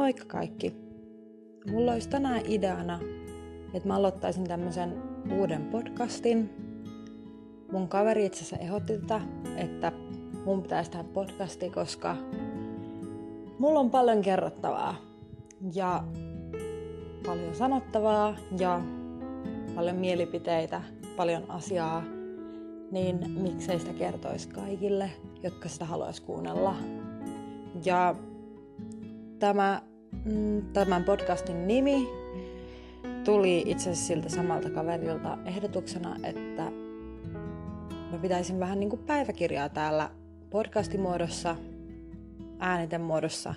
Moikka kaikki! Mulla olisi tänään ideana, että mä aloittaisin tämmöisen uuden podcastin. Mun kaveri itse asiassa ehdotti tätä, että mun pitäisi tehdä podcasti, koska mulla on paljon kerrottavaa ja paljon sanottavaa ja paljon mielipiteitä, paljon asiaa, niin miksei sitä kertoisi kaikille, jotka sitä haluaisi kuunnella. Ja tämä, tämän podcastin nimi tuli itse asiassa siltä samalta kaverilta ehdotuksena, että mä pitäisin vähän niin kuin päiväkirjaa täällä podcastimuodossa, ääniten muodossa,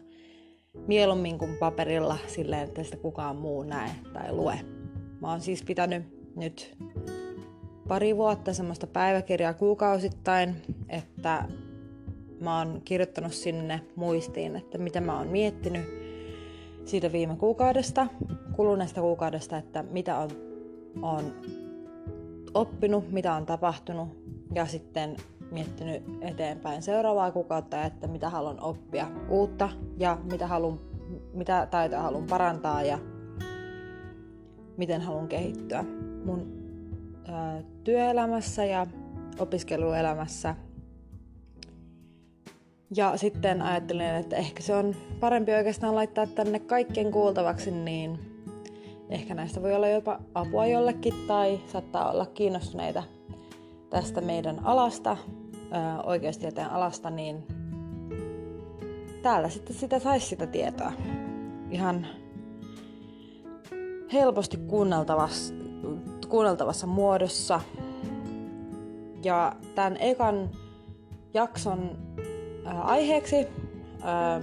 mieluummin kuin paperilla silleen, että sitä kukaan muu näe tai lue. Mä oon siis pitänyt nyt pari vuotta semmoista päiväkirjaa kuukausittain, että mä oon kirjoittanut sinne muistiin, että mitä mä oon miettinyt siitä viime kuukaudesta, kuluneesta kuukaudesta, että mitä on, on oppinut, mitä on tapahtunut ja sitten miettinyt eteenpäin seuraavaa kuukautta, että mitä haluan oppia uutta ja mitä, haluan, mitä taitoja haluan parantaa ja miten haluan kehittyä mun ää, työelämässä ja opiskeluelämässä ja sitten ajattelin, että ehkä se on parempi oikeastaan laittaa tänne kaikkien kuultavaksi, niin ehkä näistä voi olla jopa apua jollekin tai saattaa olla kiinnostuneita tästä meidän alasta, oikeustieteen alasta, niin täällä sitten sitä saisi sitä tietoa ihan helposti kuunneltavassa, kuunneltavassa muodossa. Ja tämän ekan jakson aiheeksi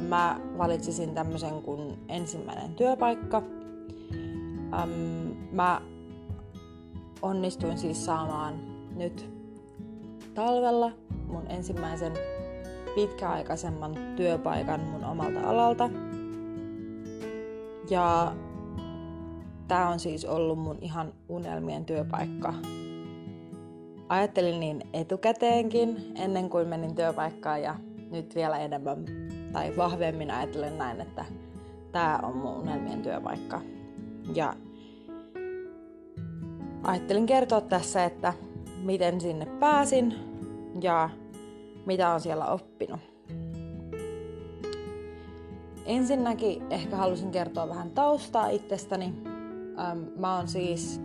mä valitsisin tämmöisen kuin ensimmäinen työpaikka. Mä onnistuin siis saamaan nyt talvella mun ensimmäisen pitkäaikaisemman työpaikan mun omalta alalta. Ja tää on siis ollut mun ihan unelmien työpaikka. Ajattelin niin etukäteenkin ennen kuin menin työpaikkaan ja nyt vielä enemmän tai vahvemmin ajattelen näin, että tämä on mun unelmien työpaikka. Ja ajattelin kertoa tässä, että miten sinne pääsin ja mitä on siellä oppinut. Ensinnäkin ehkä halusin kertoa vähän taustaa itsestäni. Mä oon siis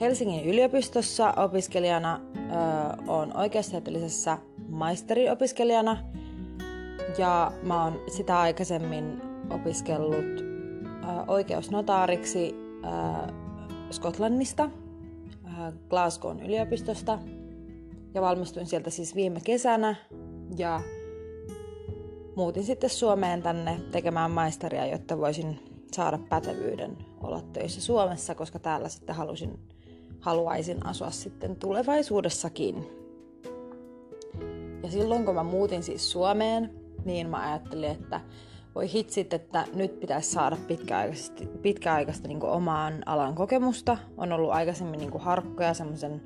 Helsingin yliopistossa opiskelijana, oon oikeustieteellisessä maisteriopiskelijana – ja mä oon sitä aikaisemmin opiskellut äh, oikeusnotaariksi äh, Skotlannista, äh, Glasgown yliopistosta. Ja valmistuin sieltä siis viime kesänä ja muutin sitten Suomeen tänne tekemään maisteria, jotta voisin saada pätevyyden olla töissä Suomessa, koska täällä sitten halusin, haluaisin asua sitten tulevaisuudessakin. Ja silloin kun mä muutin siis Suomeen, niin mä ajattelin, että voi hitsit, että nyt pitäisi saada pitkäaikaista, pitkäaikaista niin omaan alan kokemusta. On ollut aikaisemmin niin harkkoja, semmoisen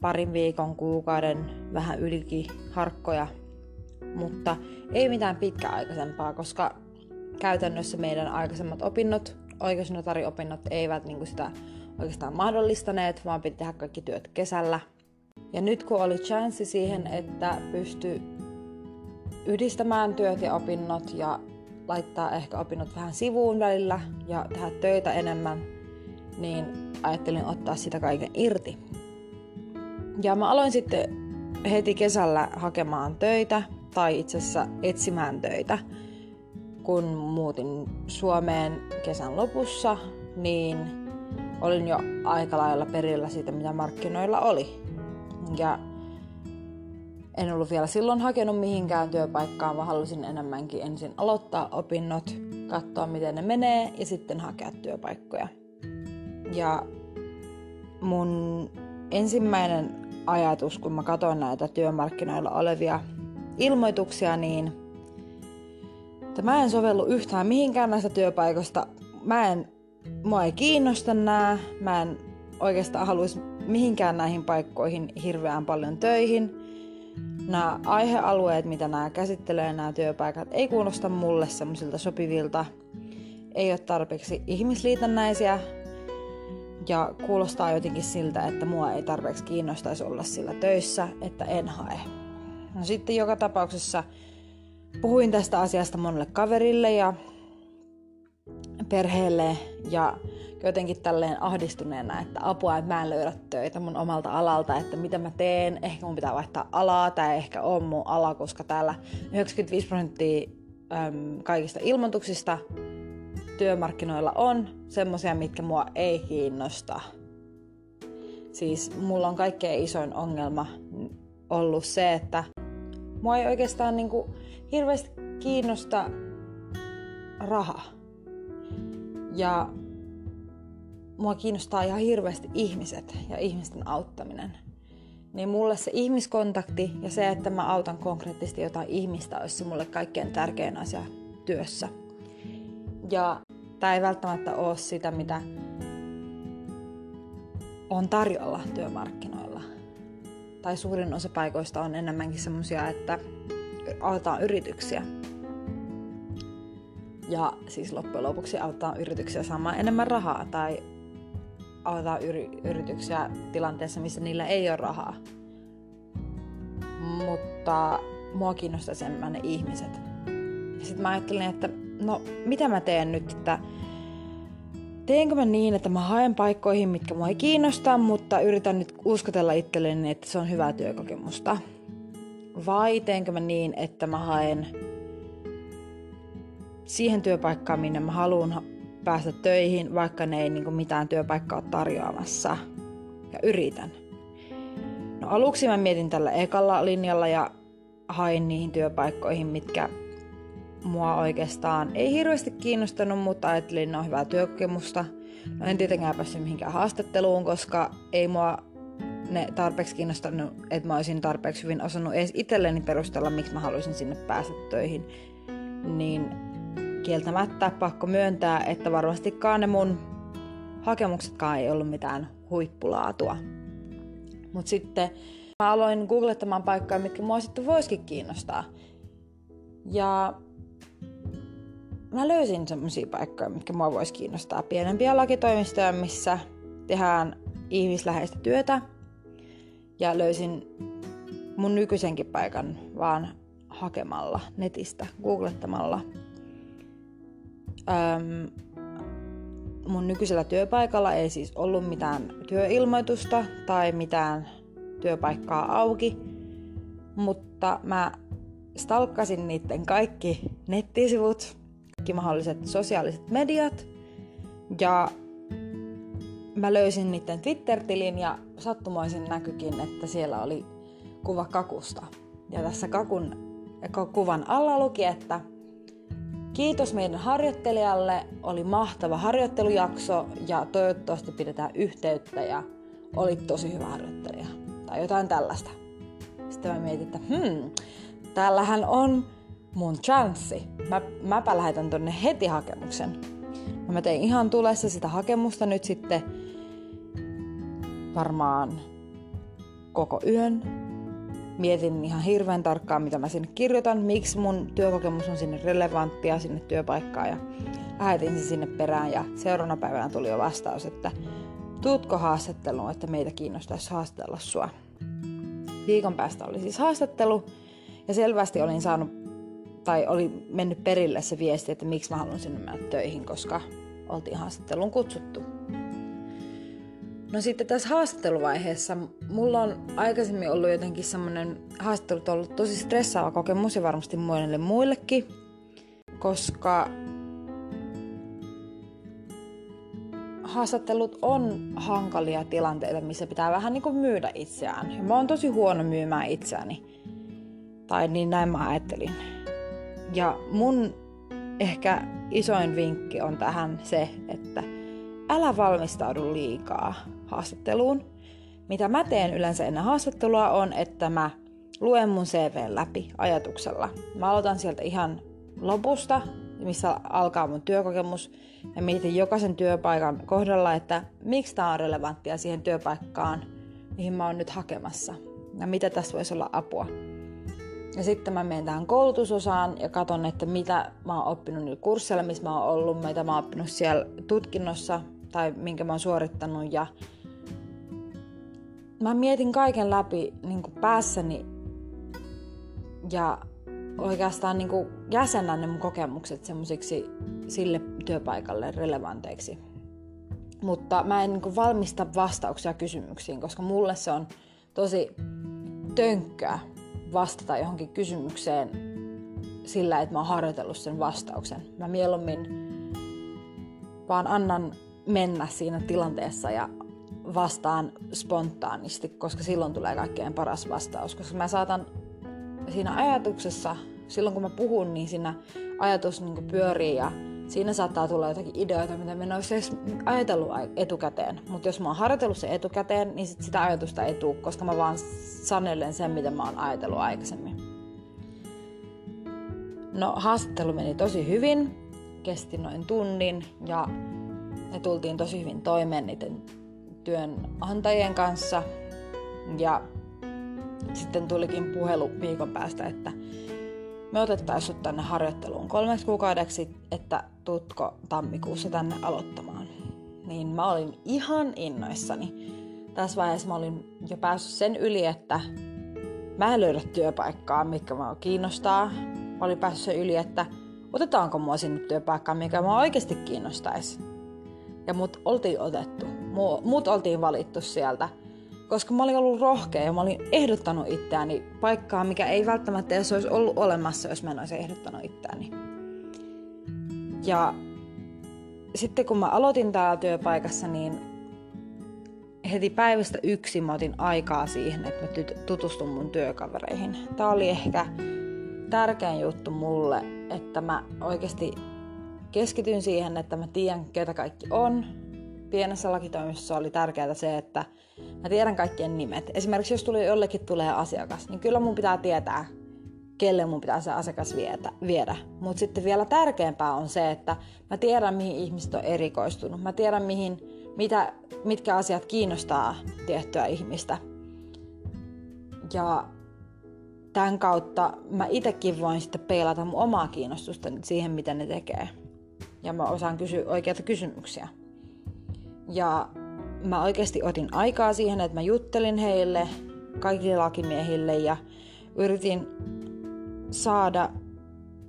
parin viikon, kuukauden, vähän ylikin harkkoja, mutta ei mitään pitkäaikaisempaa, koska käytännössä meidän aikaisemmat opinnot, oikeusnotariopinnot eivät niin sitä oikeastaan mahdollistaneet, vaan piti tehdä kaikki työt kesällä. Ja nyt kun oli chanssi siihen, että pystyi yhdistämään työt ja opinnot ja laittaa ehkä opinnot vähän sivuun välillä ja tehdä töitä enemmän, niin ajattelin ottaa sitä kaiken irti. Ja mä aloin sitten heti kesällä hakemaan töitä, tai itse asiassa etsimään töitä. Kun muutin Suomeen kesän lopussa, niin olin jo aika lailla perillä siitä, mitä markkinoilla oli. Ja en ollut vielä silloin hakenut mihinkään työpaikkaan, vaan halusin enemmänkin ensin aloittaa opinnot, katsoa miten ne menee ja sitten hakea työpaikkoja. Ja mun ensimmäinen ajatus, kun mä katson näitä työmarkkinoilla olevia ilmoituksia, niin että mä en sovellu yhtään mihinkään näistä työpaikoista. Mä en, mua ei kiinnosta nää, mä en oikeastaan haluaisi mihinkään näihin paikkoihin hirveän paljon töihin – nämä aihealueet, mitä nämä käsittelee, nämä työpaikat, ei kuulosta mulle semmoisilta sopivilta. ei ole tarpeeksi ihmisliitännäisiä ja kuulostaa jotenkin siltä, että mua ei tarpeeksi kiinnostaisi olla sillä töissä, että en hae. No sitten joka tapauksessa puhuin tästä asiasta monelle kaverille ja perheelle ja jotenkin tälleen ahdistuneena, että apua, että mä en löydä töitä mun omalta alalta, että mitä mä teen, ehkä mun pitää vaihtaa alaa, tai ehkä on mun ala, koska täällä 95 prosenttia kaikista ilmoituksista työmarkkinoilla on semmoisia, mitkä mua ei kiinnosta. Siis mulla on kaikkein isoin ongelma ollut se, että mua ei oikeastaan niinku hirveästi kiinnosta raha. Ja mua kiinnostaa ihan hirveästi ihmiset ja ihmisten auttaminen. Niin mulle se ihmiskontakti ja se, että mä autan konkreettisesti jotain ihmistä, olisi se mulle kaikkein tärkein asia työssä. Ja tämä ei välttämättä ole sitä, mitä on tarjolla työmarkkinoilla. Tai suurin osa paikoista on enemmänkin semmoisia, että autetaan yrityksiä. Ja siis loppujen lopuksi auttaa yrityksiä saamaan enemmän rahaa tai auttaa yri- yrityksiä tilanteessa, missä niillä ei ole rahaa. Mutta mua kiinnostaa enemmän ne ihmiset. Ja sitten mä ajattelin, että no mitä mä teen nyt, että teenkö mä niin, että mä haen paikkoihin, mitkä mua ei kiinnosta, mutta yritän nyt uskotella itselleni, että se on hyvää työkokemusta. Vai teenkö mä niin, että mä haen siihen työpaikkaan, minne mä haluan päästä töihin, vaikka ne ei niin mitään työpaikkaa ole tarjoamassa. Ja yritän. No aluksi mä mietin tällä ekalla linjalla ja hain niihin työpaikkoihin, mitkä mua oikeastaan ei hirveästi kiinnostanut, mutta ajattelin, että ne on hyvää työkokemusta. No en tietenkään päässyt mihinkään haastatteluun, koska ei mua ne tarpeeksi kiinnostanut, että mä olisin tarpeeksi hyvin osannut edes itselleni perustella, miksi mä haluaisin sinne päästä töihin. Niin kieltämättä pakko myöntää, että varmastikaan ne mun hakemuksetkaan ei ollut mitään huippulaatua. Mutta sitten mä aloin googlettamaan paikkoja, mitkä mua sitten voisikin kiinnostaa. Ja mä löysin semmoisia paikkoja, mitkä mua voisi kiinnostaa. Pienempiä lakitoimistoja, missä tehdään ihmisläheistä työtä. Ja löysin mun nykyisenkin paikan vaan hakemalla netistä, googlettamalla Öm, mun nykyisellä työpaikalla ei siis ollut mitään työilmoitusta tai mitään työpaikkaa auki, mutta mä stalkkasin niiden kaikki nettisivut, kaikki mahdolliset sosiaaliset mediat ja mä löysin niiden Twitter-tilin ja sattumoisin näkykin, että siellä oli kuva kakusta. Ja tässä kakun kuvan alla luki, että Kiitos meidän harjoittelijalle, oli mahtava harjoittelujakso ja toivottavasti pidetään yhteyttä ja oli tosi hyvä harjoittelija. Tai jotain tällaista. Sitten mä mietin, että hmm, täällähän on mun chanssi. Mä, mäpä lähetän tonne heti hakemuksen. No mä tein ihan tulessa sitä hakemusta nyt sitten varmaan koko yön mietin ihan hirveän tarkkaan, mitä mä sinne kirjoitan, miksi mun työkokemus on sinne relevanttia sinne työpaikkaan ja lähetin se sinne perään ja seuraavana päivänä tuli jo vastaus, että tuutko haastatteluun, että meitä kiinnostaisi haastatella sua. Viikon päästä oli siis haastattelu ja selvästi olin saanut tai oli mennyt perille se viesti, että miksi mä haluan sinne mennä töihin, koska oltiin haastatteluun kutsuttu. No sitten tässä haastatteluvaiheessa mulla on aikaisemmin ollut jotenkin semmoinen haastattelut ollut tosi stressaava kokemus ja varmasti monille muillekin, koska haastattelut on hankalia tilanteita, missä pitää vähän niin kuin myydä itseään. Ja mä oon tosi huono myymään itseäni. Tai niin näin mä ajattelin. Ja mun ehkä isoin vinkki on tähän se, että älä valmistaudu liikaa haastatteluun. Mitä mä teen yleensä ennen haastattelua on, että mä luen mun CV läpi ajatuksella. Mä aloitan sieltä ihan lopusta, missä alkaa mun työkokemus, ja mietin jokaisen työpaikan kohdalla, että miksi tämä on relevanttia siihen työpaikkaan, mihin mä oon nyt hakemassa, ja mitä tässä voisi olla apua. Ja sitten mä menen tähän koulutusosaan ja katson, että mitä mä oon oppinut niillä kursseilla, missä mä oon ollut, mitä mä oon oppinut siellä tutkinnossa tai minkä mä oon suorittanut. Ja mä mietin kaiken läpi niin kuin päässäni ja oikeastaan niin kuin ne mun kokemukset semmoisiksi sille työpaikalle relevanteiksi. Mutta mä en niin kuin valmista vastauksia kysymyksiin, koska mulle se on tosi tönkköä vastata johonkin kysymykseen sillä, että mä oon harjoitellut sen vastauksen. Mä mieluummin vaan annan mennä siinä tilanteessa ja vastaan spontaanisti, koska silloin tulee kaikkein paras vastaus. Koska mä saatan siinä ajatuksessa, silloin kun mä puhun, niin siinä ajatus niin pyörii ja siinä saattaa tulla jotakin ideoita, mitä mä en olisi edes ajatellut etukäteen. Mutta jos mä oon harjoitellut se etukäteen, niin sit sitä ajatusta ei tule, koska mä vaan sanellen sen, mitä mä oon ajatellut aikaisemmin. No, haastattelu meni tosi hyvin, kesti noin tunnin ja me tultiin tosi hyvin toimeen niiden työnantajien kanssa. Ja sitten tulikin puhelu viikon päästä, että me otettaisiin sut tänne harjoitteluun kolmeksi kuukaudeksi, että tutko tammikuussa tänne aloittamaan. Niin mä olin ihan innoissani. Tässä vaiheessa mä olin jo päässyt sen yli, että mä en löydä työpaikkaa, mikä mä kiinnostaa. Mä olin päässyt sen yli, että otetaanko mua sinne työpaikkaan, mikä mä oikeasti kiinnostaisi. Ja mut oltiin otettu. Mut oltiin valittu sieltä – koska mä olin ollut rohkea ja mä olin ehdottanut itseäni paikkaa, mikä ei välttämättä edes olisi ollut olemassa, jos mä en olisi ehdottanut itseäni. Ja sitten kun mä aloitin täällä työpaikassa, niin heti päivästä yksi mä otin aikaa siihen, että mä tutustun mun työkavereihin. Tää oli ehkä tärkein juttu mulle, että mä oikeasti keskityn siihen, että mä tiedän, ketä kaikki on, pienessä lakitoimistossa oli tärkeää se, että mä tiedän kaikkien nimet. Esimerkiksi jos tuli, jollekin tulee asiakas, niin kyllä mun pitää tietää, kelle mun pitää se asiakas vietä, viedä. Mutta sitten vielä tärkeämpää on se, että mä tiedän, mihin ihmiset on erikoistunut. Mä tiedän, mihin, mitä, mitkä asiat kiinnostaa tiettyä ihmistä. Ja tämän kautta mä itsekin voin sitten peilata mun omaa kiinnostusta siihen, mitä ne tekee. Ja mä osaan kysyä oikeita kysymyksiä. Ja mä oikeasti otin aikaa siihen, että mä juttelin heille, kaikille lakimiehille ja yritin saada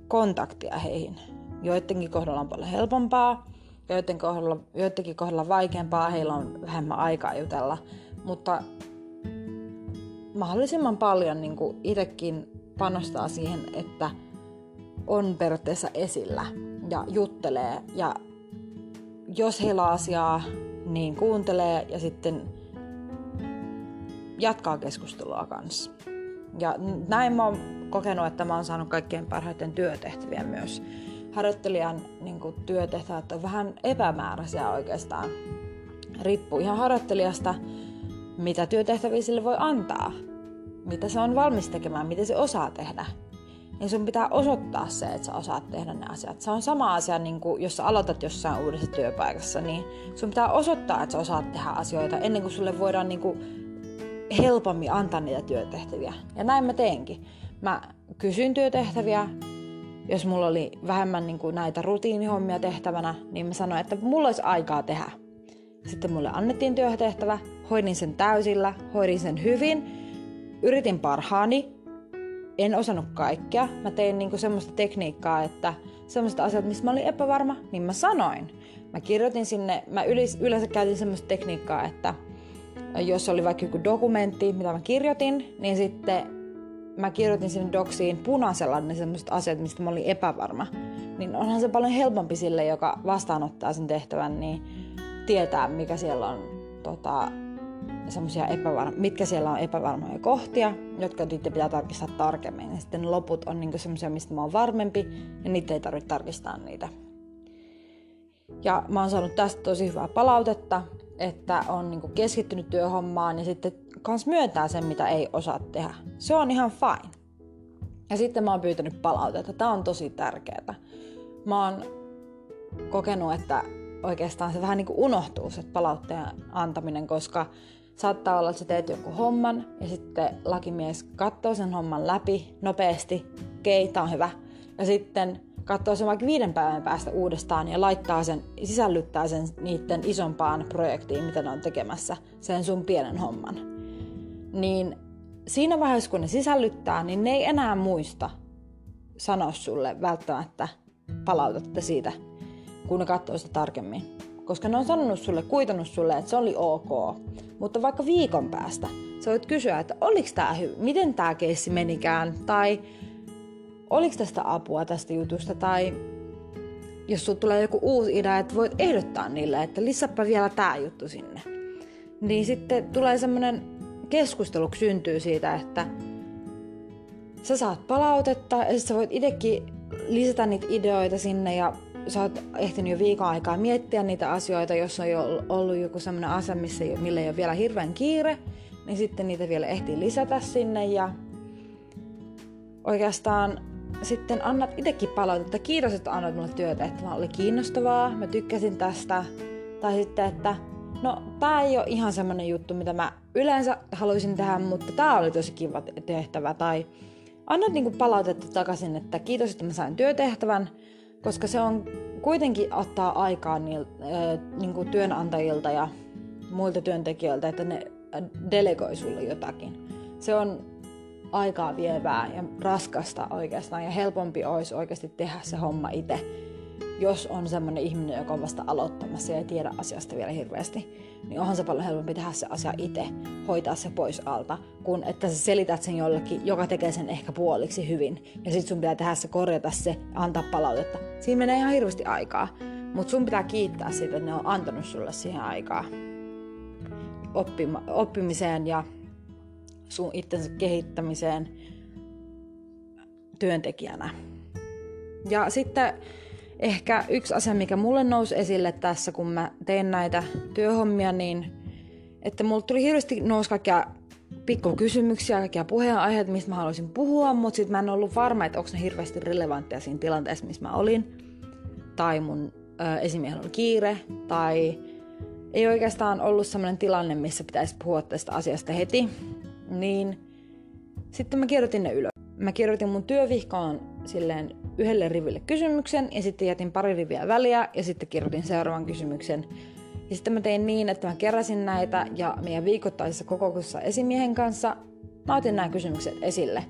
kontaktia heihin. Joidenkin kohdalla on paljon helpompaa, joiden kohdalla, joidenkin kohdalla vaikeampaa, heillä on vähemmän aikaa jutella, mutta mahdollisimman paljon niin itsekin panostaa siihen, että on periaatteessa esillä ja juttelee. Ja jos heillä on asiaa, niin kuuntelee ja sitten jatkaa keskustelua kanssa. Ja näin mä oon kokenut, että mä oon saanut kaikkein parhaiten työtehtäviä myös. Harjoittelijan niin kuin, työtehtävät on vähän epämääräisiä oikeastaan. Riippuu ihan harjoittelijasta, mitä työtehtäviä sille voi antaa. Mitä se on valmis tekemään, mitä se osaa tehdä niin sun pitää osoittaa se, että sä osaat tehdä ne asiat. Se on sama asia, niin kuin jos sä aloitat jossain uudessa työpaikassa, niin sun pitää osoittaa, että sä osaat tehdä asioita ennen kuin sulle voidaan niin kuin helpommin antaa niitä työtehtäviä. Ja näin mä teenkin. Mä kysyn työtehtäviä, jos mulla oli vähemmän niin kuin näitä rutiinihommia tehtävänä, niin mä sanoin, että mulla olisi aikaa tehdä. Sitten mulle annettiin työtehtävä, hoidin sen täysillä, hoidin sen hyvin, yritin parhaani, en osannut kaikkea. Mä tein niinku semmoista tekniikkaa, että semmoista asiat, mistä mä olin epävarma, niin mä sanoin. Mä kirjoitin sinne, mä yleensä käytin semmoista tekniikkaa, että jos oli vaikka joku dokumentti, mitä mä kirjoitin, niin sitten mä kirjoitin sinne doksiin punaisella ne semmoiset asiat, mistä mä olin epävarma. Niin onhan se paljon helpompi sille, joka vastaanottaa sen tehtävän, niin tietää, mikä siellä on tota, semmoisia epävarma, mitkä siellä on epävarmoja kohtia, jotka sitten pitää tarkistaa tarkemmin. Ja sitten loput on niinku semmoisia, mistä mä oon varmempi, ja niitä ei tarvitse tarkistaa niitä. Ja mä oon saanut tästä tosi hyvää palautetta, että on niinku keskittynyt työhommaan ja sitten kans myöntää sen, mitä ei osaa tehdä. Se on ihan fine. Ja sitten mä oon pyytänyt palautetta. Tää on tosi tärkeää. Mä oon kokenut, että oikeastaan se vähän niin kuin unohtuu se palautteen antaminen, koska Saattaa olla, että sä teet joku homman ja sitten lakimies katsoo sen homman läpi nopeasti. Okei, okay, on hyvä. Ja sitten katsoo sen vaikka viiden päivän päästä uudestaan ja laittaa sen, sisällyttää sen niiden isompaan projektiin, mitä ne on tekemässä, sen sun pienen homman. Niin siinä vaiheessa, kun ne sisällyttää, niin ne ei enää muista sanoa sulle välttämättä palautetta siitä, kun ne katsoo sitä tarkemmin. Koska ne on sanonut sulle, kuitannut sulle, että se oli ok. Mutta vaikka viikon päästä sä voit kysyä, että oliko tää hyvä, miten tämä keissi menikään, tai oliko tästä apua tästä jutusta, tai jos sulla tulee joku uusi idea, että voit ehdottaa niille, että lisäpä vielä tämä juttu sinne. Niin sitten tulee semmoinen keskustelu syntyy siitä, että sä saat palautetta ja sä voit itsekin lisätä niitä ideoita sinne ja sä oot ehtinyt jo viikon aikaa miettiä niitä asioita, jos on jo ollut joku semmoinen asia, missä millä ei ole vielä hirveän kiire, niin sitten niitä vielä ehtii lisätä sinne ja oikeastaan sitten annat itsekin palautetta. Kiitos, että annat mulle työtä, että oli kiinnostavaa, mä tykkäsin tästä. Tai sitten, että no tää ei ole ihan semmonen juttu, mitä mä yleensä haluaisin tehdä, mutta tää oli tosi kiva tehtävä. Tai annat niinku palautetta takaisin, että kiitos, että mä sain työtehtävän, koska se on kuitenkin ottaa aikaa niiltä, äh, niinku työnantajilta ja muilta työntekijöiltä, että ne delegoi sulle jotakin. Se on aikaa vievää ja raskasta oikeastaan ja helpompi olisi oikeasti tehdä se homma itse, jos on semmoinen ihminen, joka on vasta aloittamassa ja ei tiedä asiasta vielä hirveästi, niin onhan se paljon helpompi tehdä se asia itse, hoitaa se pois alta, kun että sä selität sen jollekin, joka tekee sen ehkä puoliksi hyvin, ja sit sun pitää tehdä se, korjata se, antaa palautetta. Siinä menee ihan hirveästi aikaa, mutta sun pitää kiittää siitä, että ne on antanut sulle siihen aikaa oppima, oppimiseen ja sun itsensä kehittämiseen työntekijänä. Ja sitten ehkä yksi asia, mikä mulle nousi esille tässä, kun mä tein näitä työhommia, niin että mulle tuli hirveästi nousi kaikkia pikkukysymyksiä, kaikkia puheenaiheita, mistä mä haluaisin puhua, mutta sitten mä en ollut varma, että onko ne hirveästi relevantteja siinä tilanteessa, missä mä olin. Tai mun ö, esimiehellä oli kiire, tai ei oikeastaan ollut sellainen tilanne, missä pitäisi puhua tästä asiasta heti niin sitten mä kirjoitin ne ylös. Mä kirjoitin mun työvihkoon silleen yhdelle riville kysymyksen ja sitten jätin pari riviä väliä ja sitten kirjoitin seuraavan kysymyksen. Ja sitten mä tein niin, että mä keräsin näitä ja meidän viikoittaisessa kokouksessa esimiehen kanssa mä otin nämä kysymykset esille.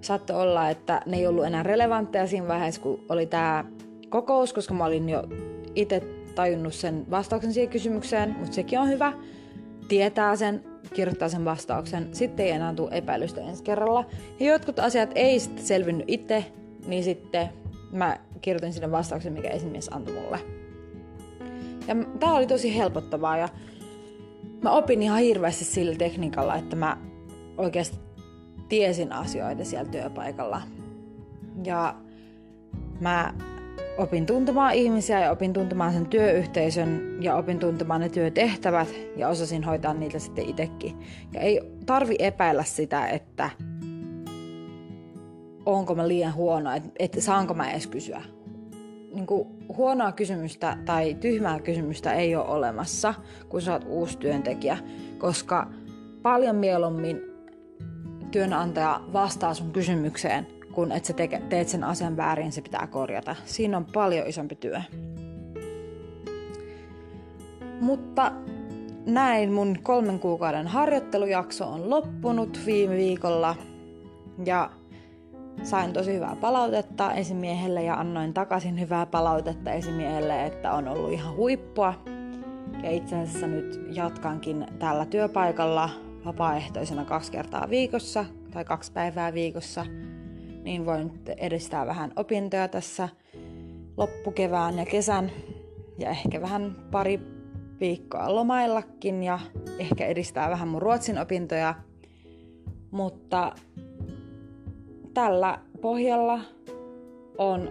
Saattoi olla, että ne ei ollut enää relevantteja siinä vaiheessa, kun oli tämä kokous, koska mä olin jo itse tajunnut sen vastauksen siihen kysymykseen, mutta sekin on hyvä. Tietää sen, kirjoittaa sen vastauksen, sitten ei enää tule epäilystä ensi kerralla. Ja jotkut asiat ei sitten selvinnyt itse, niin sitten mä kirjoitin sinne vastauksen, mikä esimies antoi mulle. Ja tää oli tosi helpottavaa ja mä opin ihan hirveästi sillä tekniikalla, että mä oikeasti tiesin asioita siellä työpaikalla. Ja mä opin tuntemaan ihmisiä ja opin tuntemaan sen työyhteisön ja opin tuntemaan ne työtehtävät ja osasin hoitaa niitä sitten itsekin. Ja ei tarvi epäillä sitä, että onko mä liian huono, että, että saanko mä edes kysyä. Niin kuin huonoa kysymystä tai tyhmää kysymystä ei ole olemassa, kun sä oot uusi työntekijä, koska paljon mieluummin työnantaja vastaa sun kysymykseen kun et sä teke, teet sen asian väärin, se pitää korjata. Siinä on paljon isompi työ. Mutta näin mun kolmen kuukauden harjoittelujakso on loppunut viime viikolla ja sain tosi hyvää palautetta esimiehelle ja annoin takaisin hyvää palautetta esimiehelle, että on ollut ihan huippua. Ja itse asiassa nyt jatkankin tällä työpaikalla vapaaehtoisena kaksi kertaa viikossa tai kaksi päivää viikossa – niin voin edistää vähän opintoja tässä loppukevään ja kesän ja ehkä vähän pari viikkoa lomaillakin ja ehkä edistää vähän mun ruotsin opintoja. Mutta tällä pohjalla on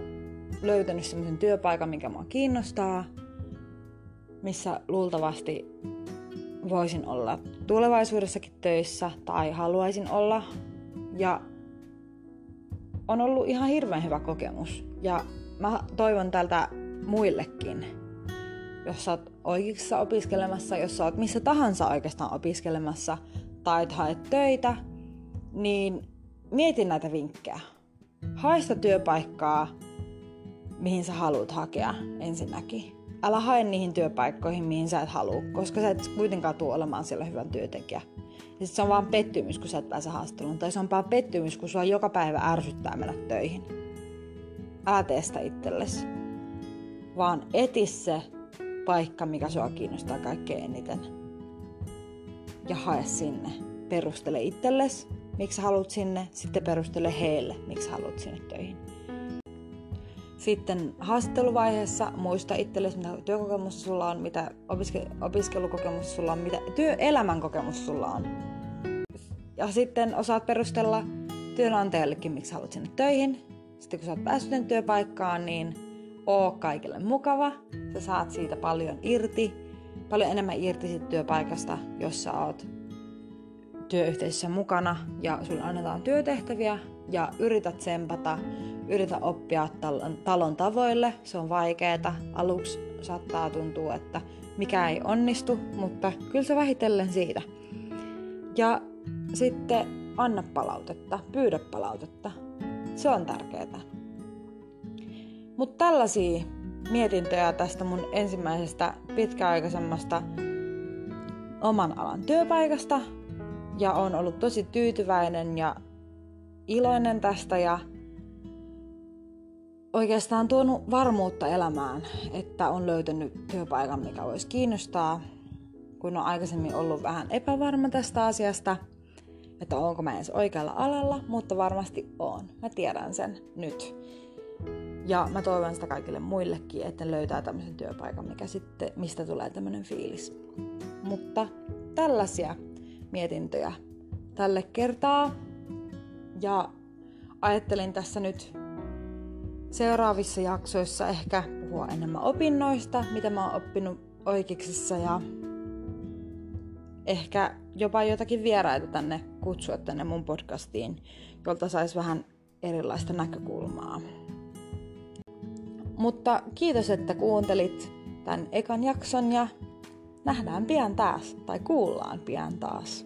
löytänyt semmoisen työpaikan, mikä mua kiinnostaa, missä luultavasti voisin olla tulevaisuudessakin töissä tai haluaisin olla. Ja on ollut ihan hirveän hyvä kokemus. Ja mä toivon tältä muillekin, jos sä oot oikeassa opiskelemassa, jos sä oot missä tahansa oikeastaan opiskelemassa tai et haet töitä, niin mieti näitä vinkkejä. Haista työpaikkaa, mihin sä haluat hakea ensinnäkin. Älä hae niihin työpaikkoihin, mihin sä et halua, koska sä et kuitenkaan tule olemaan siellä hyvän työntekijä. Ja sit se on vaan pettymys, kun sä et pääse haastatteluun. Tai se on vaan pettymys, kun sua joka päivä ärsyttää mennä töihin. Älä tee sitä itsellesi. Vaan eti se paikka, mikä sua kiinnostaa kaikkein eniten. Ja hae sinne. Perustele itsellesi, miksi haluat sinne. Sitten perustele heille, miksi haluat sinne töihin. Sitten haastatteluvaiheessa muista itsellesi, mitä työkokemusta sulla on, mitä opiske- opiskelukokemusta sulla on, mitä työelämän kokemusta sulla on. Ja sitten osaat perustella työnantajallekin, miksi haluat sinne töihin. Sitten kun sä oot päässyt työpaikkaan, niin oo kaikille mukava. Sä saat siitä paljon irti, paljon enemmän irti siitä työpaikasta, jos sä oot työyhteisössä mukana ja sulle annetaan työtehtäviä ja yrität tsempata, yritä oppia talon, talon tavoille. Se on vaikeeta. Aluksi saattaa tuntua, että mikä ei onnistu, mutta kyllä se vähitellen siitä. Ja sitten anna palautetta, pyydä palautetta. Se on tärkeää. Mutta tällaisia mietintöjä tästä mun ensimmäisestä pitkäaikaisemmasta oman alan työpaikasta. Ja on ollut tosi tyytyväinen ja iloinen tästä ja oikeastaan tuonut varmuutta elämään, että on löytänyt työpaikan, mikä voisi kiinnostaa, kun on aikaisemmin ollut vähän epävarma tästä asiasta, että onko mä edes oikealla alalla, mutta varmasti on. Mä tiedän sen nyt. Ja mä toivon sitä kaikille muillekin, että löytää tämmöisen työpaikan, mikä sitten, mistä tulee tämmöinen fiilis. Mutta tällaisia mietintöjä tälle kertaa. Ja ajattelin tässä nyt seuraavissa jaksoissa ehkä puhua enemmän opinnoista, mitä mä oon oppinut oikeiksissa ja ehkä jopa jotakin vieraita tänne kutsua tänne mun podcastiin, jolta saisi vähän erilaista näkökulmaa. Mutta kiitos, että kuuntelit tämän ekan jakson ja nähdään pian taas, tai kuullaan pian taas.